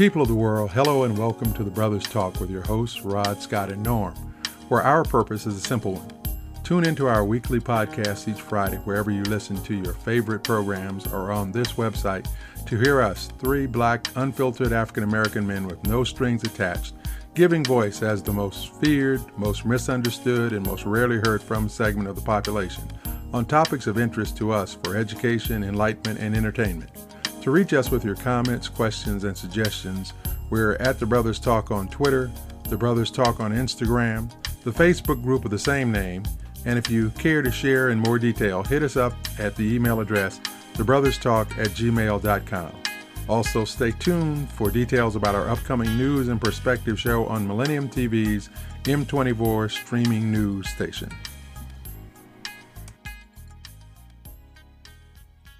People of the world, hello and welcome to the Brothers Talk with your hosts, Rod, Scott, and Norm, where our purpose is a simple one. Tune into our weekly podcast each Friday, wherever you listen to your favorite programs or on this website, to hear us, three black, unfiltered African American men with no strings attached, giving voice as the most feared, most misunderstood, and most rarely heard from segment of the population on topics of interest to us for education, enlightenment, and entertainment. To reach us with your comments, questions, and suggestions, we're at The Brothers Talk on Twitter, The Brothers Talk on Instagram, the Facebook group of the same name, and if you care to share in more detail, hit us up at the email address thebrotherstalk at gmail.com. Also, stay tuned for details about our upcoming news and perspective show on Millennium TV's M24 streaming news station.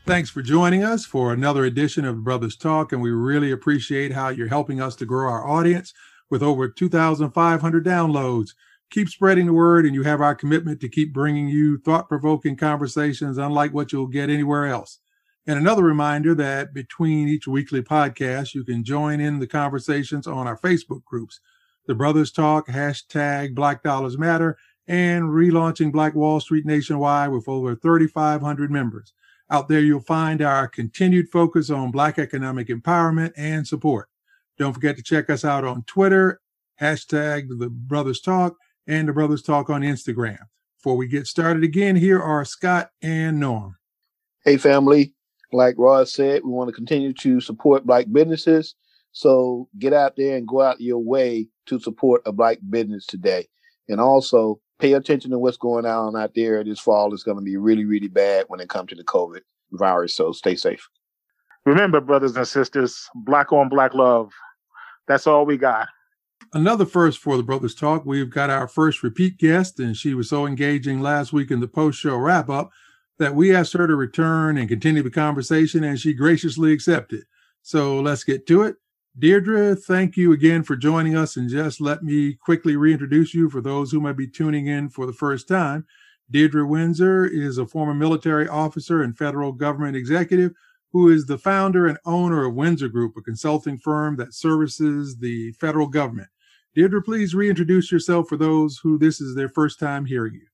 Thanks for joining us for another edition of Brothers Talk, and we really appreciate how you're helping us to grow our audience with over 2,500 downloads. Keep spreading the word, and you have our commitment to keep bringing you thought provoking conversations unlike what you'll get anywhere else. And another reminder that between each weekly podcast, you can join in the conversations on our Facebook groups, the Brothers Talk, hashtag Black Dollars Matter, and relaunching Black Wall Street nationwide with over 3,500 members. Out there, you'll find our continued focus on Black economic empowerment and support. Don't forget to check us out on Twitter, hashtag the Brothers Talk, and the Brothers Talk on Instagram. Before we get started again, here are Scott and Norm. Hey, family. Like Ross said, we want to continue to support Black businesses. So get out there and go out your way to support a Black business today. And also pay attention to what's going on out there this fall. It's going to be really, really bad when it comes to the COVID virus. So stay safe. Remember, brothers and sisters, black on black love. That's all we got. Another first for the Brothers Talk. We've got our first repeat guest, and she was so engaging last week in the post show wrap up that we asked her to return and continue the conversation, and she graciously accepted. So let's get to it. Diedre, thank you again for joining us. And just let me quickly reintroduce you for those who might be tuning in for the first time. Diedre Windsor is a former military officer and federal government executive who is the founder and owner of Windsor Group, a consulting firm that services the federal government. Diedre, please reintroduce yourself for those who this is their first time hearing you.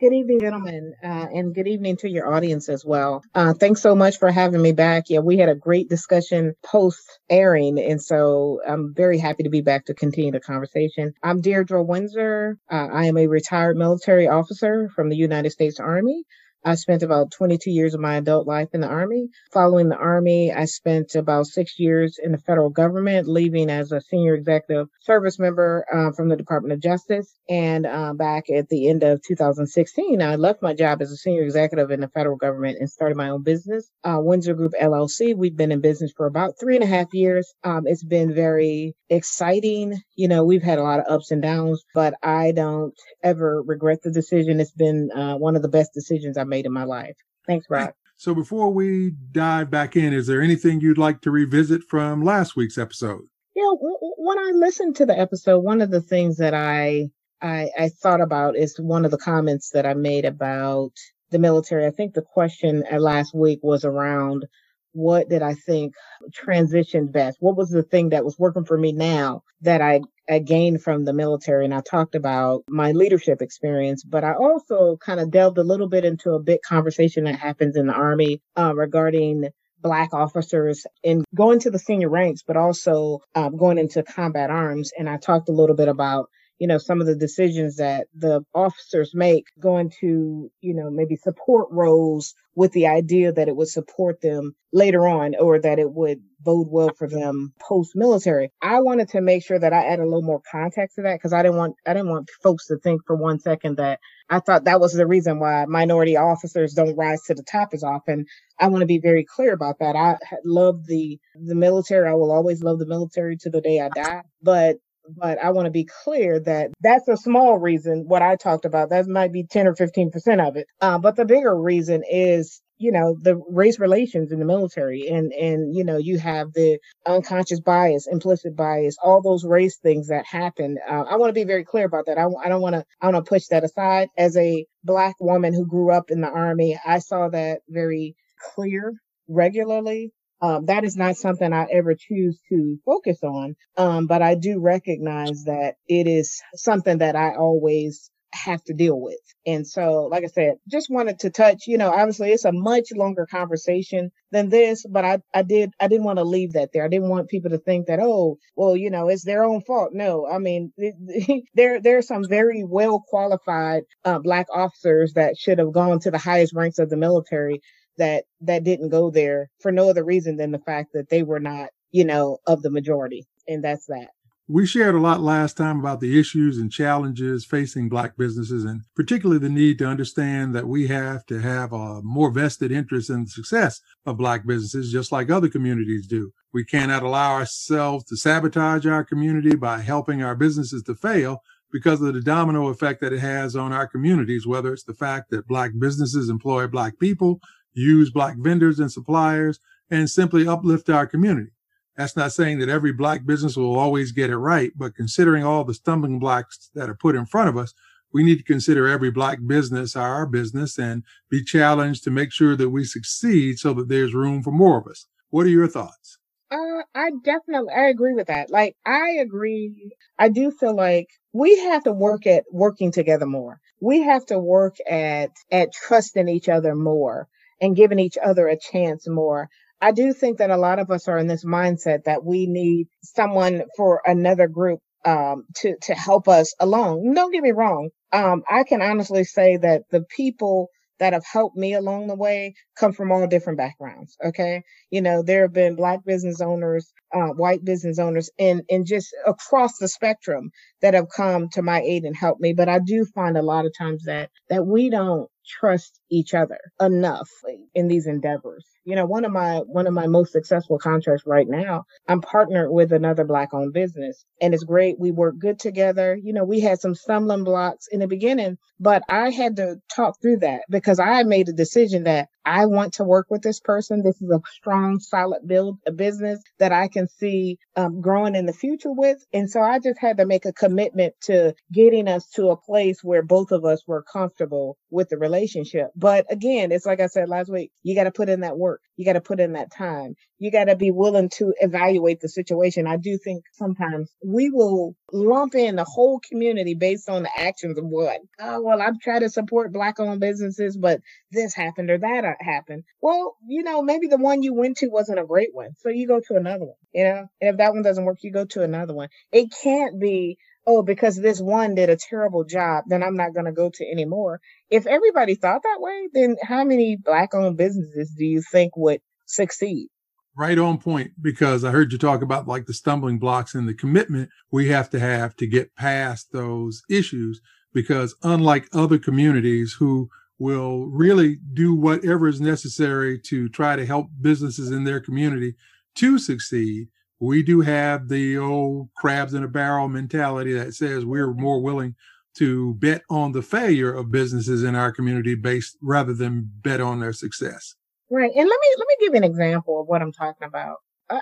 Good evening, gentlemen, uh, and good evening to your audience as well. Uh, thanks so much for having me back. Yeah, we had a great discussion post airing, and so I'm very happy to be back to continue the conversation. I'm Diedre Windsor. Uh, I am a retired military officer from the United States Army. I spent about 22 years of my adult life in the Army. Following the Army, I spent about six years in the federal government, leaving as a senior executive service member uh, from the Department of Justice. And uh, back at the end of 2016, I left my job as a senior executive in the federal government and started my own business, uh, Windsor Group LLC. We've been in business for about three and a half years. Um, it's been very exciting. You know, we've had a lot of ups and downs, but I don't ever regret the decision. It's been uh, one of the best decisions I've made in my life. Thanks, Rod. So before we dive back in, is there anything you'd like to revisit from last week's episode? Yeah, w- when I listened to the episode, one of the things that I, I I thought about is one of the comments that I made about the military. I think the question last week was around what did I think transitioned best? What was the thing that was working for me now that I, I gained from the military? And I talked about my leadership experience, but I also kind of delved a little bit into a big conversation that happens in the Army uh, regarding black officers in going to the senior ranks, but also um, going into combat arms. And I talked a little bit about you know, some of the decisions that the officers make going to, you know, maybe support roles with the idea that it would support them later on or that it would bode well for them post military. I wanted to make sure that I add a little more context to that because I didn't want I didn't want folks to think for one second that I thought that was the reason why minority officers don't rise to the top as often. I want to be very clear about that. I love the the military. I will always love the military to the day I die. But but I want to be clear that that's a small reason. What I talked about, that might be 10 or 15% of it. Uh, but the bigger reason is, you know, the race relations in the military and, and, you know, you have the unconscious bias, implicit bias, all those race things that happen. Uh, I want to be very clear about that. I, I don't want to, I want to push that aside as a black woman who grew up in the army. I saw that very clear regularly Um, that is not something I ever choose to focus on. Um, but I do recognize that it is something that I always have to deal with. And so, like I said, just wanted to touch, you know, obviously it's a much longer conversation than this, but I, I did, I didn't want to leave that there. I didn't want people to think that, oh, well, you know, it's their own fault. No, I mean, there, there are some very well qualified uh, black officers that should have gone to the highest ranks of the military that, that didn't go there for no other reason than the fact that they were not, you know, of the majority. And that's that. We shared a lot last time about the issues and challenges facing Black businesses, and particularly the need to understand that we have to have a more vested interest in the success of Black businesses, just like other communities do. We cannot allow ourselves to sabotage our community by helping our businesses to fail because of the domino effect that it has on our communities, whether it's the fact that Black businesses employ Black people, use Black vendors and suppliers, and simply uplift our community. That's not saying that every black business will always get it right, but considering all the stumbling blocks that are put in front of us, we need to consider every black business our business and be challenged to make sure that we succeed so that there's room for more of us. What are your thoughts? Uh, I definitely I agree with that. Like I agree. I do feel like we have to work at working together more. We have to work at at trusting each other more and giving each other a chance more. I do think that a lot of us are in this mindset that we need someone for another group um, to to help us along. Don't get me wrong. Um, I can honestly say that the people that have helped me along the way come from all different backgrounds. Okay. You know, there have been black business owners, uh, white business owners and, and just across the spectrum that have come to my aid and helped me. But I do find a lot of times that, that we don't trust each other enough in these endeavors. You know one of my one of my most successful contracts right now i'm partnered with another black owned business and it's great. We work good together. You know we had some stumbling blocks in the beginning but i had to talk through that because i made a decision that I want to work with this person. This is a strong, solid build, a business that I can see um, growing in the future with. And so I just had to make a commitment to getting us to a place where both of us were comfortable with the relationship. But again, it's like I said last week, you got to put in that work. You got to put in that time. You got to be willing to evaluate the situation. I do think sometimes we will lump in the whole community based on the actions of what. Oh, well, I'm trying to support black owned businesses, but this happened or that happened. Well, you know, maybe the one you went to wasn't a great one. So you go to another one, you know, and if that one doesn't work, you go to another one. It can't be, oh, because this one did a terrible job, then I'm not going to go to anymore. If everybody thought that way, then how many black owned businesses do you think would succeed? right on point because I heard you talk about like the stumbling blocks and the commitment we have to have to get past those issues. Because unlike other communities who will really do whatever is necessary to try to help businesses in their community to succeed. We do have the old crabs in a barrel mentality that says we're more willing to bet on the failure of businesses in our community based rather than bet on their success. Right. And let me let me give you an example of what I'm talking about.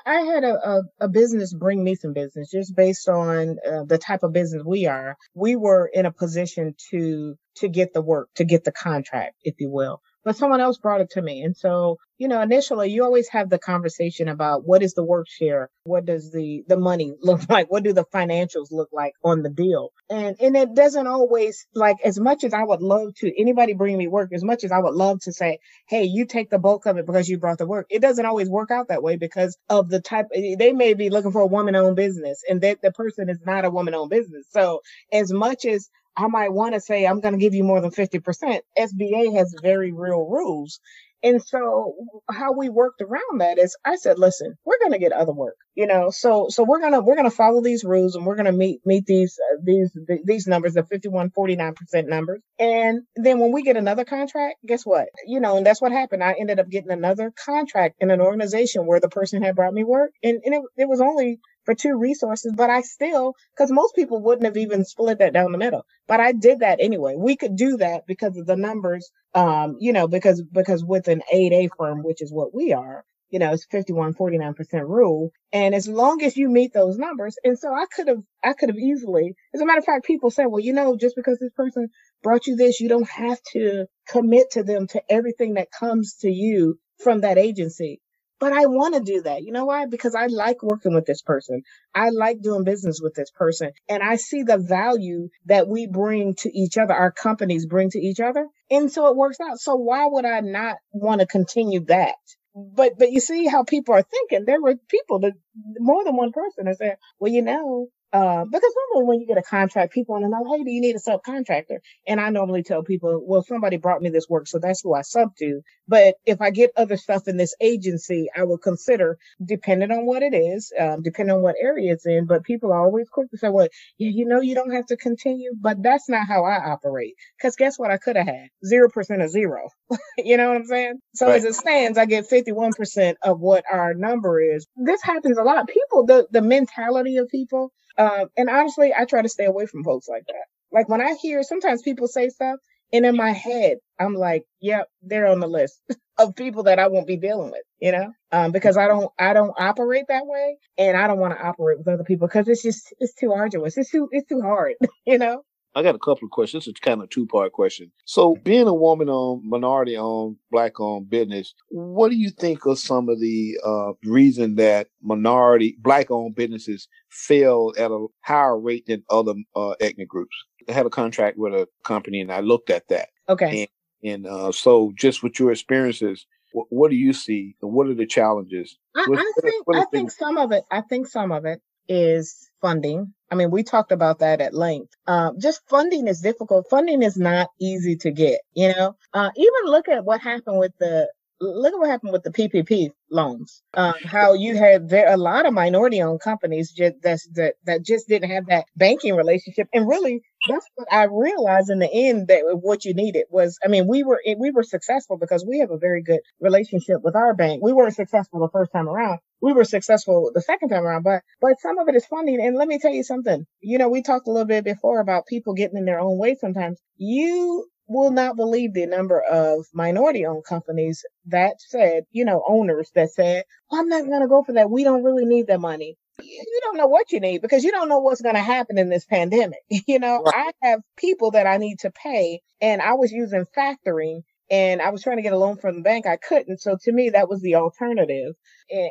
I, had a, a, a, business bring me some business just based on uh, the type of business we are. We were in a position to to get the work, to get the contract, if you will but someone else brought it to me. And so, you know, initially you always have the conversation about what is the work share? What does the, the money look like? What do the financials look like on the deal? And, and it doesn't always like as much as I would love to anybody bring me work, as much as I would love to say, Hey, you take the bulk of it because you brought the work. It doesn't always work out that way because of the type eh, they may be looking for a woman owned business and that the person is not a woman owned business. So as much as I might want to say I'm going to give you more than 50%. SBA has very real rules. And so how we worked around that is I said, listen, we're going to get other work, you know, so, so we're going to, we're going to follow these rules and we're going to meet, meet these, uh, these, these numbers, the 51, 49% numbers. And then when we get another contract, guess what? You know, and that's what happened. I ended up getting another contract in an organization where the person had brought me work and, and it, it was only for two resources, but I still, because most people wouldn't have even split that down the middle, but I did that anyway. We could do that because of the numbers, um, you know, because, because with an 8A firm, which is what we are, you know, it's 51, 49% rule. And as long as you meet those numbers, and so I could have, I could have easily, as a matter of fact, people say, well, you know, just because this person brought you this, you don't have to commit to them to everything that comes to you from that agency. But I want to do that. You know why? Because I like working with this person. I like doing business with this person and I see the value that we bring to each other, our companies bring to each other. And so it works out. So why would I not want to continue that? But but you see how people are thinking. There were people that more than one person are saying, well, you know, uh, because normally when you get a contract, people want to know, hey, do you need a subcontractor? And I normally tell people, well, somebody brought me this work, so that's who I sub to. But if I get other stuff in this agency, I will consider, depending on what it is, um, depending on what area it's in. But people are always quick to say, well, you, you know, you don't have to continue. But that's not how I operate. Because guess what? I could have had 0% of zero. you know what I'm saying? So right. as it stands, I get 51% of what our number is. This happens a lot. People, the, the mentality of people, um, and honestly, I try to stay away from folks like that. Like when I hear sometimes people say stuff, and in my head, I'm like, yep, they're on the list of people that I won't be dealing with, you know? Um, because I don't, I don't operate that way and I don't want to operate with other people because it's just, it's too arduous. It's too, it's too hard, you know? I got a couple of questions. It's kind of two part question. So, being a woman owned, minority owned, black owned business, what do you think are some of the uh, reason that minority black owned businesses fail at a higher rate than other uh, ethnic groups? I had a contract with a company, and I looked at that. Okay. And, and uh, so, just with your experiences, what, what, do you see? What are the challenges? I, I think I think some of it. I think some of it is funding. I mean, we talked about that at length. Um, just funding is difficult. Funding is not easy to get, you know? Uh, even look at what happened with the, look at what happened with the PPP loans. Um, how you had there a lot of minority owned companies just that's, that that just didn't have that banking relationship, and really that's what I realized in the end that what you needed was. I mean, we were we were successful because we have a very good relationship with our bank. We weren't successful the first time around. We were successful the second time around, but but some of it is funding. And let me tell you something. You know, we talked a little bit before about people getting in their own way sometimes. You will not believe the number of minority owned companies that said, you know, owners that said, well, I'm not going to go for that. We don't really need that money. You don't know what you need because you don't know what's going to happen in this pandemic. You know, right. I have people that I need to pay and I was using factoring and I was trying to get a loan from the bank. I couldn't. So to me, that was the alternative. And,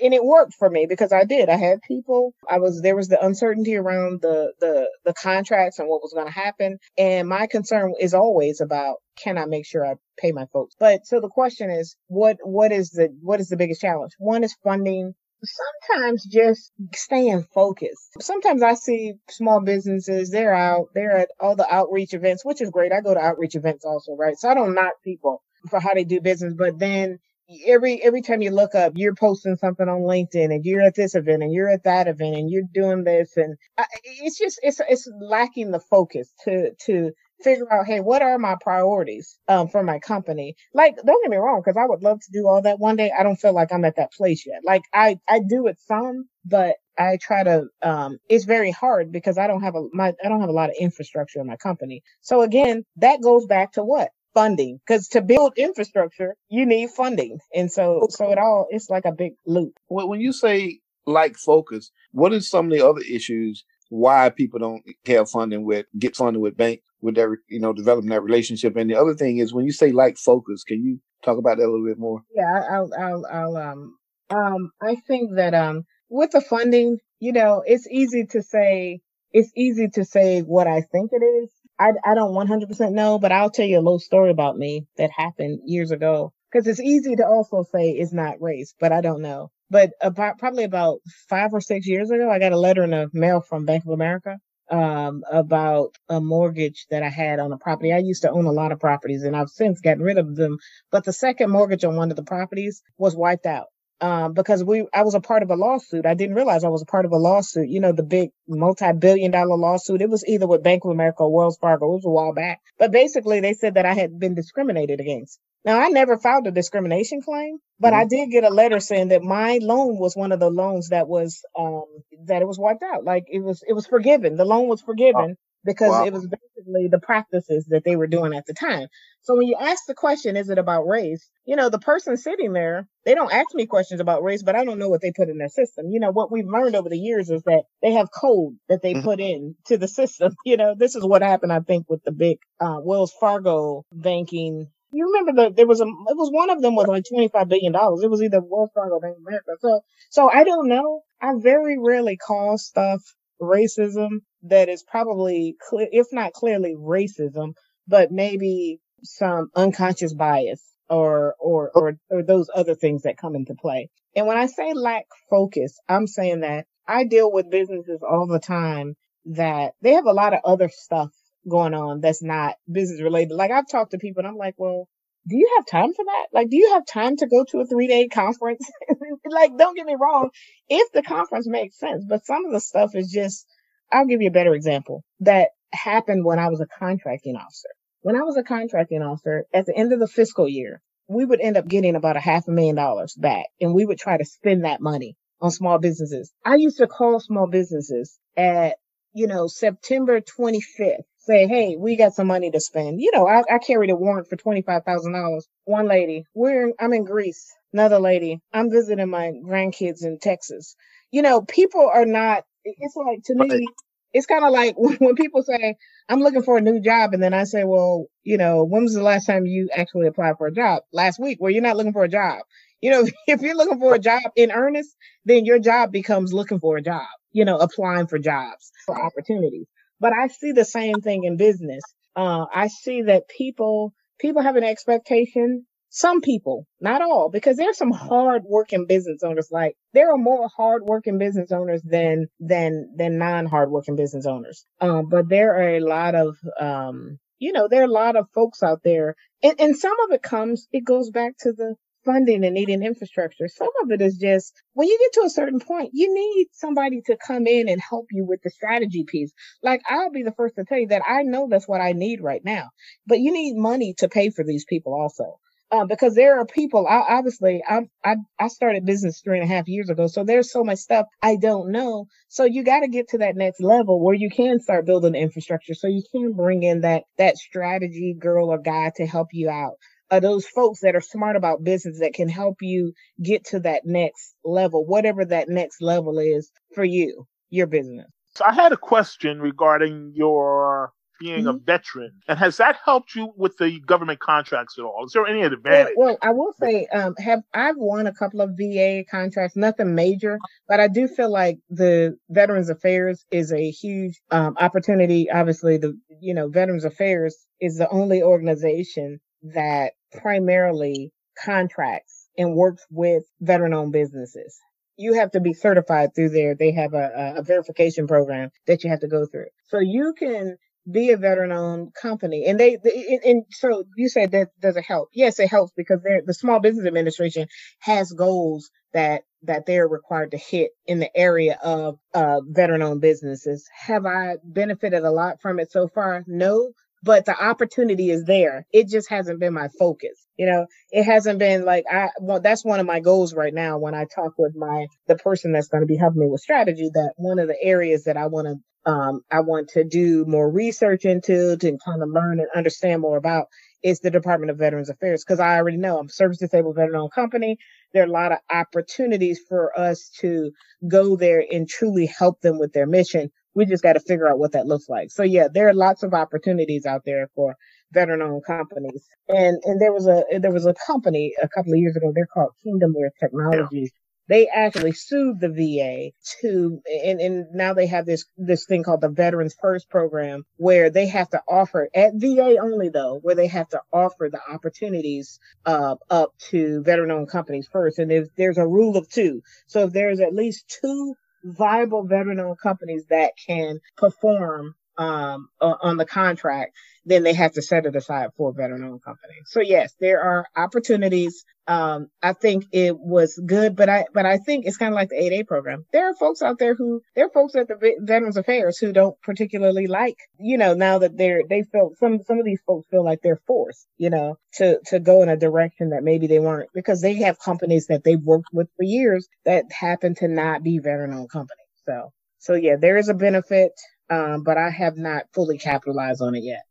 it worked for me because I did. I had people. I was, there was the uncertainty around the, the, the contracts and what was going to happen. And my concern is always about, can I make sure I pay my folks? But so the question is, what, what is the, what is the biggest challenge? One is funding sometimes just staying focused. Sometimes I see small businesses, they're out, they're at all the outreach events, which is great. I go to outreach events also, right? So I don't knock people for how they do business, but then every every time you look up you're posting something on linkedin and you're at this event and you're at that event and you're doing this and I, it's just it's it's lacking the focus to to figure out, hey, what are my priorities um, for my company? Like, don't get me wrong, because I would love to do all that one day. I don't feel like I'm at that place yet. Like, I I do it some, but I try to. Um, it's very hard because I don't have a my I don't have a lot of infrastructure in my company. So again, that goes back to what funding because to build infrastructure you need funding and so so it all it's like a big loop well, when you say like focus what are some of the other issues why people don't have funding with get funding with bank with their you know developing that relationship. And the other thing is when you say like focus, can you talk about that a little bit more? Yeah, I'll I'll, I'll um um I think that um with the funding, you know, it's easy to say it's easy to say what I think it is. I I don't 100% know, but I'll tell you a little story about me that happened years ago. Because it's easy to also say it's not race, but I don't know. But about probably about five or six years ago, I got a letter in the mail from Bank of America um, about a mortgage that I had on a property. I used to own a lot of properties and I've since gotten rid of them. But the second mortgage on one of the properties was wiped out. Um, because we, I was a part of a lawsuit. I didn't realize I was a part of a lawsuit. You know, the big multi-billion dollar lawsuit. It was either with Bank of America or Wells Fargo. It was a while back. But basically they said that I had been discriminated against. Now, I never filed a discrimination claim, but mm-hmm. I did get a letter saying that my loan was one of the loans that was um that it was wiped out. Like it was it was forgiven. The loan was forgiven because wow. it was basically the practices that they were doing at the time. So when you ask the question, is it about race? You know, the person sitting there, they don't ask me questions about race, but I don't know what they put in their system. You know, what we've learned over the years is that they have code that they mm-hmm. put in to the system. You know, this is what happened, I think, with the big uh, Wells Fargo banking you remember that there was a it was one of them was like twenty five billion dollars. It was either Wells or Bank of America. So so I don't know. I very rarely call stuff racism that is probably clear, if not clearly racism, but maybe some unconscious bias or or or or those other things that come into play. And when I say lack focus, I'm saying that I deal with businesses all the time that they have a lot of other stuff going on that's not business related. Like I've talked to people and I'm like, well, do you have time for that? Like, do you have time to go to a three day conference? like, don't get me wrong. If the conference makes sense, but some of the stuff is just, I'll give you a better example that happened when I was a contracting officer. When I was a contracting officer at the end of the fiscal year, we would end up getting about a half a million dollars back and we would try to spend that money on small businesses. I used to call small businesses at, you know, September 25th say, hey, we got some money to spend. You know, I, I carried a warrant for $25,000. One lady, we're, I'm in Greece. Another lady, I'm visiting my grandkids in Texas. You know, people are not, it's like to me, it's kind of like when, people say, I'm looking for a new job. And then I say, well, you know, when was the last time you actually applied for a job? Last week. Well, you're not looking for a job. You know, if you're looking for a job in earnest, then your job becomes looking for a job, you know, applying for jobs, for opportunities. But I see the same thing in business. Uh, I see that people, people have an expectation. Some people, not all, because there's some hard working business owners. Like there are more hard working business owners than, than, than non hard working business owners. Um, but there are a lot of, um, you know, there are a lot of folks out there and, and some of it comes, it goes back to the funding and needing infrastructure. Some of it is just when you get to a certain point, you need somebody to come in and help you with the strategy piece. Like I'll be the first to tell you that I know that's what I need right now, but you need money to pay for these people also. Uh, because there are people, I, obviously, I, I, I started business three and a half years ago. So there's so much stuff I don't know. So you got to get to that next level where you can start building infrastructure. So you can bring in that, that strategy girl or guy to help you out are those folks that are smart about business that can help you get to that next level, whatever that next level is for you, your business. So I had a question regarding your being mm-hmm. a veteran, and has that helped you with the government contracts at all? Is there any advantage? Well, well I will say, um, have I've won a couple of VA contracts, nothing major, but I do feel like the Veterans Affairs is a huge um, opportunity. Obviously, the you know Veterans Affairs is the only organization that primarily contracts and works with veteran owned businesses. You have to be certified through there. They have a, a verification program that you have to go through. So you can be a veteran owned company. And they, they, and so you said that does it help? Yes, it helps because the Small Business Administration has goals that that they're required to hit in the area of uh, veteran owned businesses. Have I benefited a lot from it so far? No, but the opportunity is there. It just hasn't been my focus. You know, it hasn't been like I, well, that's one of my goals right now when I talk with my, the person that's going to be helping me with strategy, that one of the areas that I want to, um, I want to do more research into to kind of learn and understand more about is the Department of Veterans Affairs. Cause I already know I'm service disabled veteran owned company. There are a lot of opportunities for us to go there and truly help them with their mission we just got to figure out what that looks like. So yeah, there are lots of opportunities out there for veteran-owned companies. And and there was a there was a company a couple of years ago. They're called Kingdom Kingdomware Technologies. Yeah. They actually sued the VA to, and, and now they have this this thing called the Veterans First program, where they have to offer at VA only though, where they have to offer the opportunities uh, up to veteran-owned companies first. And if there's a rule of two. So if there's at least two viable veteran owned companies that can perform um, on the contract, then they have to set it aside for a veteran owned company. So yes, there are opportunities. Um, I think it was good, but I, but I think it's kind of like the 8A program. There are folks out there who, there are folks at the Veterans Affairs who don't particularly like, you know, now that they're, they feel, some, some of these folks feel like they're forced, you know, to, to go in a direction that maybe they weren't because they have companies that they've worked with for years that happen to not be veteran owned companies. So, so yeah, there is a benefit, um, but I have not fully capitalized on it yet.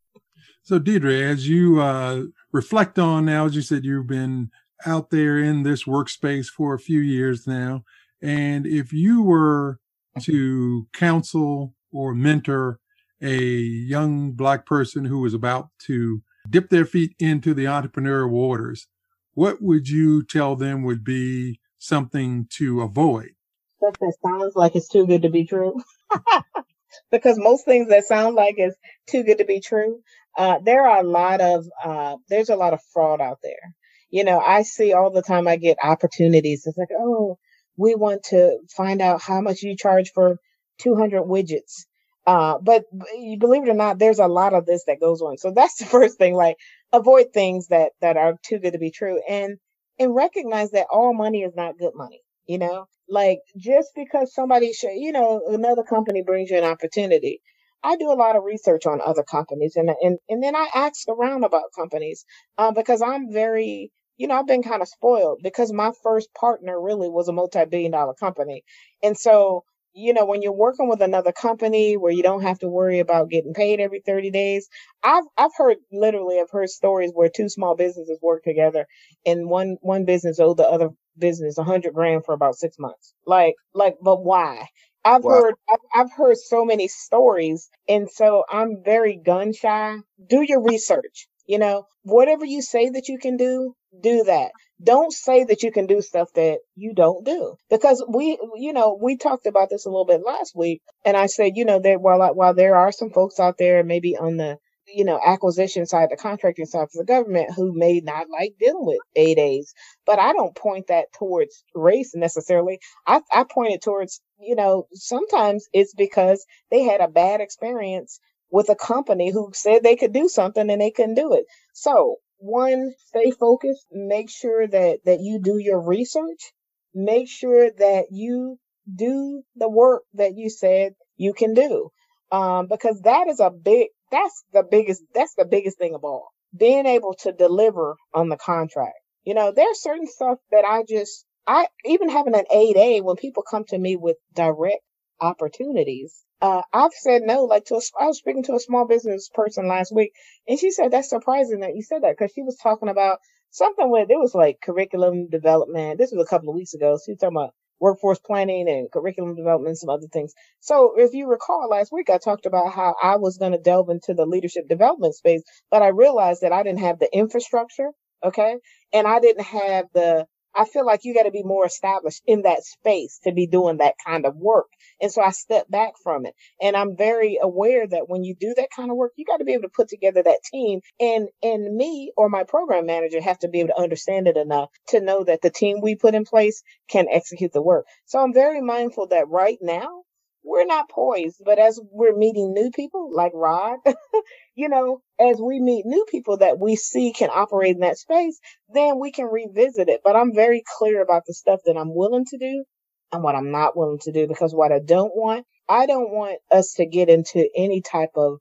So, Diedre, as you uh, reflect on now, as you said, you've been out there in this workspace for a few years now. And if you were to counsel or mentor a young Black person who was about to dip their feet into the entrepreneurial waters, what would you tell them would be something to avoid? Stuff that sounds like it's too good to be true. because most things that sound like it's too good to be true, uh, there are a lot of uh, there's a lot of fraud out there. You know, I see all the time. I get opportunities. It's like, oh, we want to find out how much you charge for 200 widgets. Uh, but you believe it or not, there's a lot of this that goes on. So that's the first thing. Like, avoid things that that are too good to be true, and and recognize that all money is not good money. You know, like just because somebody, should, you know, another company brings you an opportunity. I do a lot of research on other companies, and and and then I ask around about companies uh, because I'm very you know, I've been kind of spoiled because my first partner really was a multi billion dollar company. And so, you know, when you're working with another company where you don't have to worry about getting paid every 30 days, I've, I've heard literally, I've heard stories where two small businesses work together and one, one business owed the other business a hundred grand for about six months. Like, like, but why? I've wow. heard I've, I've, heard so many stories and so I'm very gun shy. Do your research. You know, whatever you say that you can do, do that. Don't say that you can do stuff that you don't do. Because we, you know, we talked about this a little bit last week. And I said, you know, that while, while there are some folks out there, maybe on the, you know, acquisition side, the contracting side for the government who may not like dealing with 8As. But I don't point that towards race necessarily. I, I point it towards, you know, sometimes it's because they had a bad experience with a company who said they could do something and they couldn't do it. So one, stay focused. Make sure that, that you do your research. Make sure that you do the work that you said you can do. Um, because that is a big, that's the biggest, that's the biggest thing of all. Being able to deliver on the contract. You know, there's certain stuff that I just, I, even having an 8A, when people come to me with direct opportunities, uh, I've said no, like to a, I was speaking to a small business person last week, and she said that's surprising that you said that because she was talking about something with it was like curriculum development. This was a couple of weeks ago. She was talking about workforce planning and curriculum development, some other things. So if you recall last week, I talked about how I was going to delve into the leadership development space, but I realized that I didn't have the infrastructure. Okay. And I didn't have the I feel like you got to be more established in that space to be doing that kind of work. And so I step back from it. And I'm very aware that when you do that kind of work, you got to be able to put together that team. And and me or my program manager have to be able to understand it enough to know that the team we put in place can execute the work. So I'm very mindful that right now we're not poised, but as we're meeting new people like Rod, you know, as we meet new people that we see can operate in that space, then we can revisit it. But I'm very clear about the stuff that I'm willing to do and what I'm not willing to do because what I don't want, I don't want us to get into any type of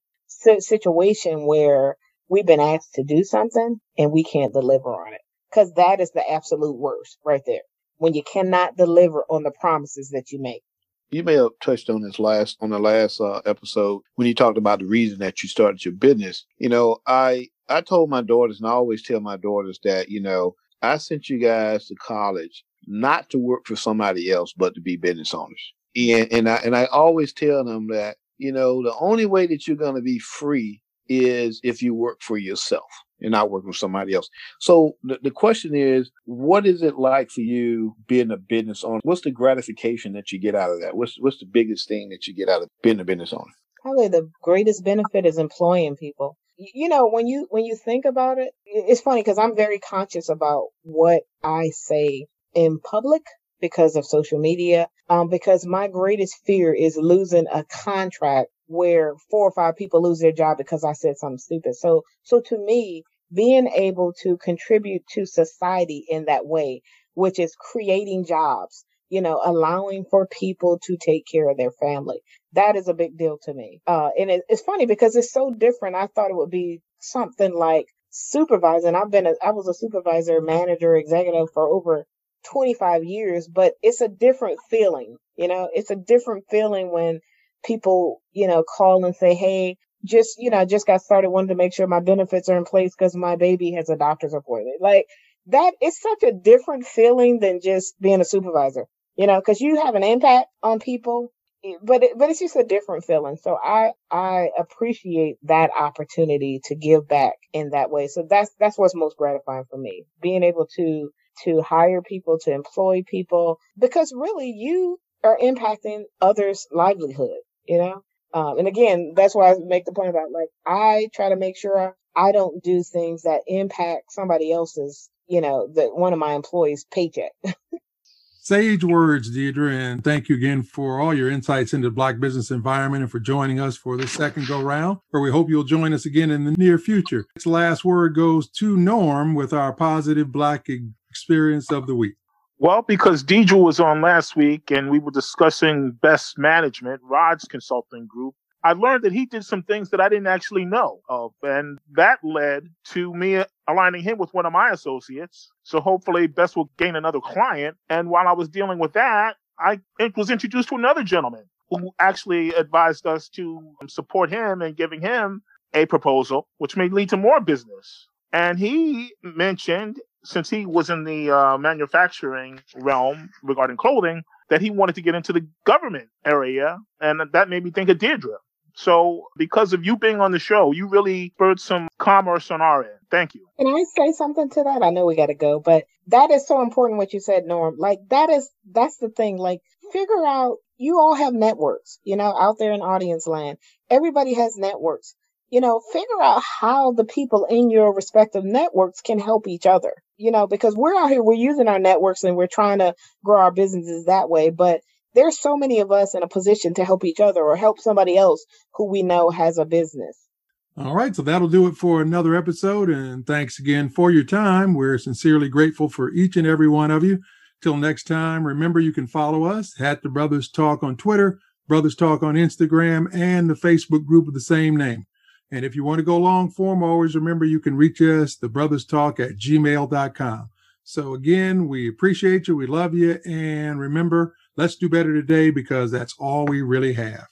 situation where we've been asked to do something and we can't deliver on it. Cause that is the absolute worst right there. When you cannot deliver on the promises that you make you may have touched on this last on the last uh, episode when you talked about the reason that you started your business. You know, I I told my daughters, and I always tell my daughters that you know I sent you guys to college not to work for somebody else, but to be business owners. And and I and I always tell them that you know the only way that you're going to be free is if you work for yourself and not working with somebody else. So the, the question is, what is it like for you being a business owner? What's the gratification that you get out of that? What's what's the biggest thing that you get out of being a business owner? Probably the greatest benefit is employing people. You know, when you when you think about it, it's funny because I'm very conscious about what I say in public because of social media. Um, because my greatest fear is losing a contract where four or five people lose their job because I said something stupid. So, so to me, being able to contribute to society in that way, which is creating jobs, you know, allowing for people to take care of their family. That is a big deal to me. Uh, and it, it's funny because it's so different. I thought it would be something like supervising. I've been, a, I was a supervisor, manager, executive for over 25 years, but it's a different feeling. You know, it's a different feeling when people, you know, call and say, Hey, just, you know, I just got started, wanted to make sure my benefits are in place because my baby has a doctor's appointment. Like that is such a different feeling than just being a supervisor, you know, because you have an impact on people eh, but it, but it's just a different feeling. So I I appreciate that opportunity to give back in that way. So that's that's what's most gratifying for me, being able to to hire people, to employ people, because really you are impacting others' livelihood. You know, um, and again, that's why I make the point about like I try to make sure I don't do things that impact somebody else's, you know, that one of my employees' paycheck. Sage words, Diedre, and thank you again for all your insights into the Black business environment and for joining us for the second go round, where we hope you'll join us again in the near future. Its last word goes to Norm with our positive Black experience of the week. Well, because Diedre was on last week and we were discussing best management, Rod's consulting group, I learned that he did some things that I didn't actually know of. And that led to me aligning him with one of my associates. So hopefully Best will gain another client. And while I was dealing with that, I was introduced to another gentleman who actually advised us to support him and giving him a proposal, which may lead to more business. And he mentioned since he was in the uh, manufacturing realm regarding clothing, that he wanted to get into the government area. And that made me think of Diedre. So, because of you being on the show, you really spurred some commerce on our end. Thank you. Can I say something to that? I know we got to go, but that is so important what you said, Norm. Like, that is, that's the thing. Like, figure out, you all have networks, you know, out there in audience land. Everybody has networks you know, figure out how the people in your respective networks can help each other, you know, because we're out here, we're using our networks and we're trying to grow our businesses that way. But there's so many of us in a position to help each other or help somebody else who we know has a business. All right, so that'll do it for another episode. And thanks again for your time. We're sincerely grateful for each and every one of you. Till next time, remember you can follow us at the Brothers Talk on Twitter, Brothers Talk on Instagram, and the Facebook group of the same name. And if you want to go long form, always remember you can reach us, the brothers talk at gmail.com. So again, we appreciate you. We love you. And remember, let's do better today because that's all we really have.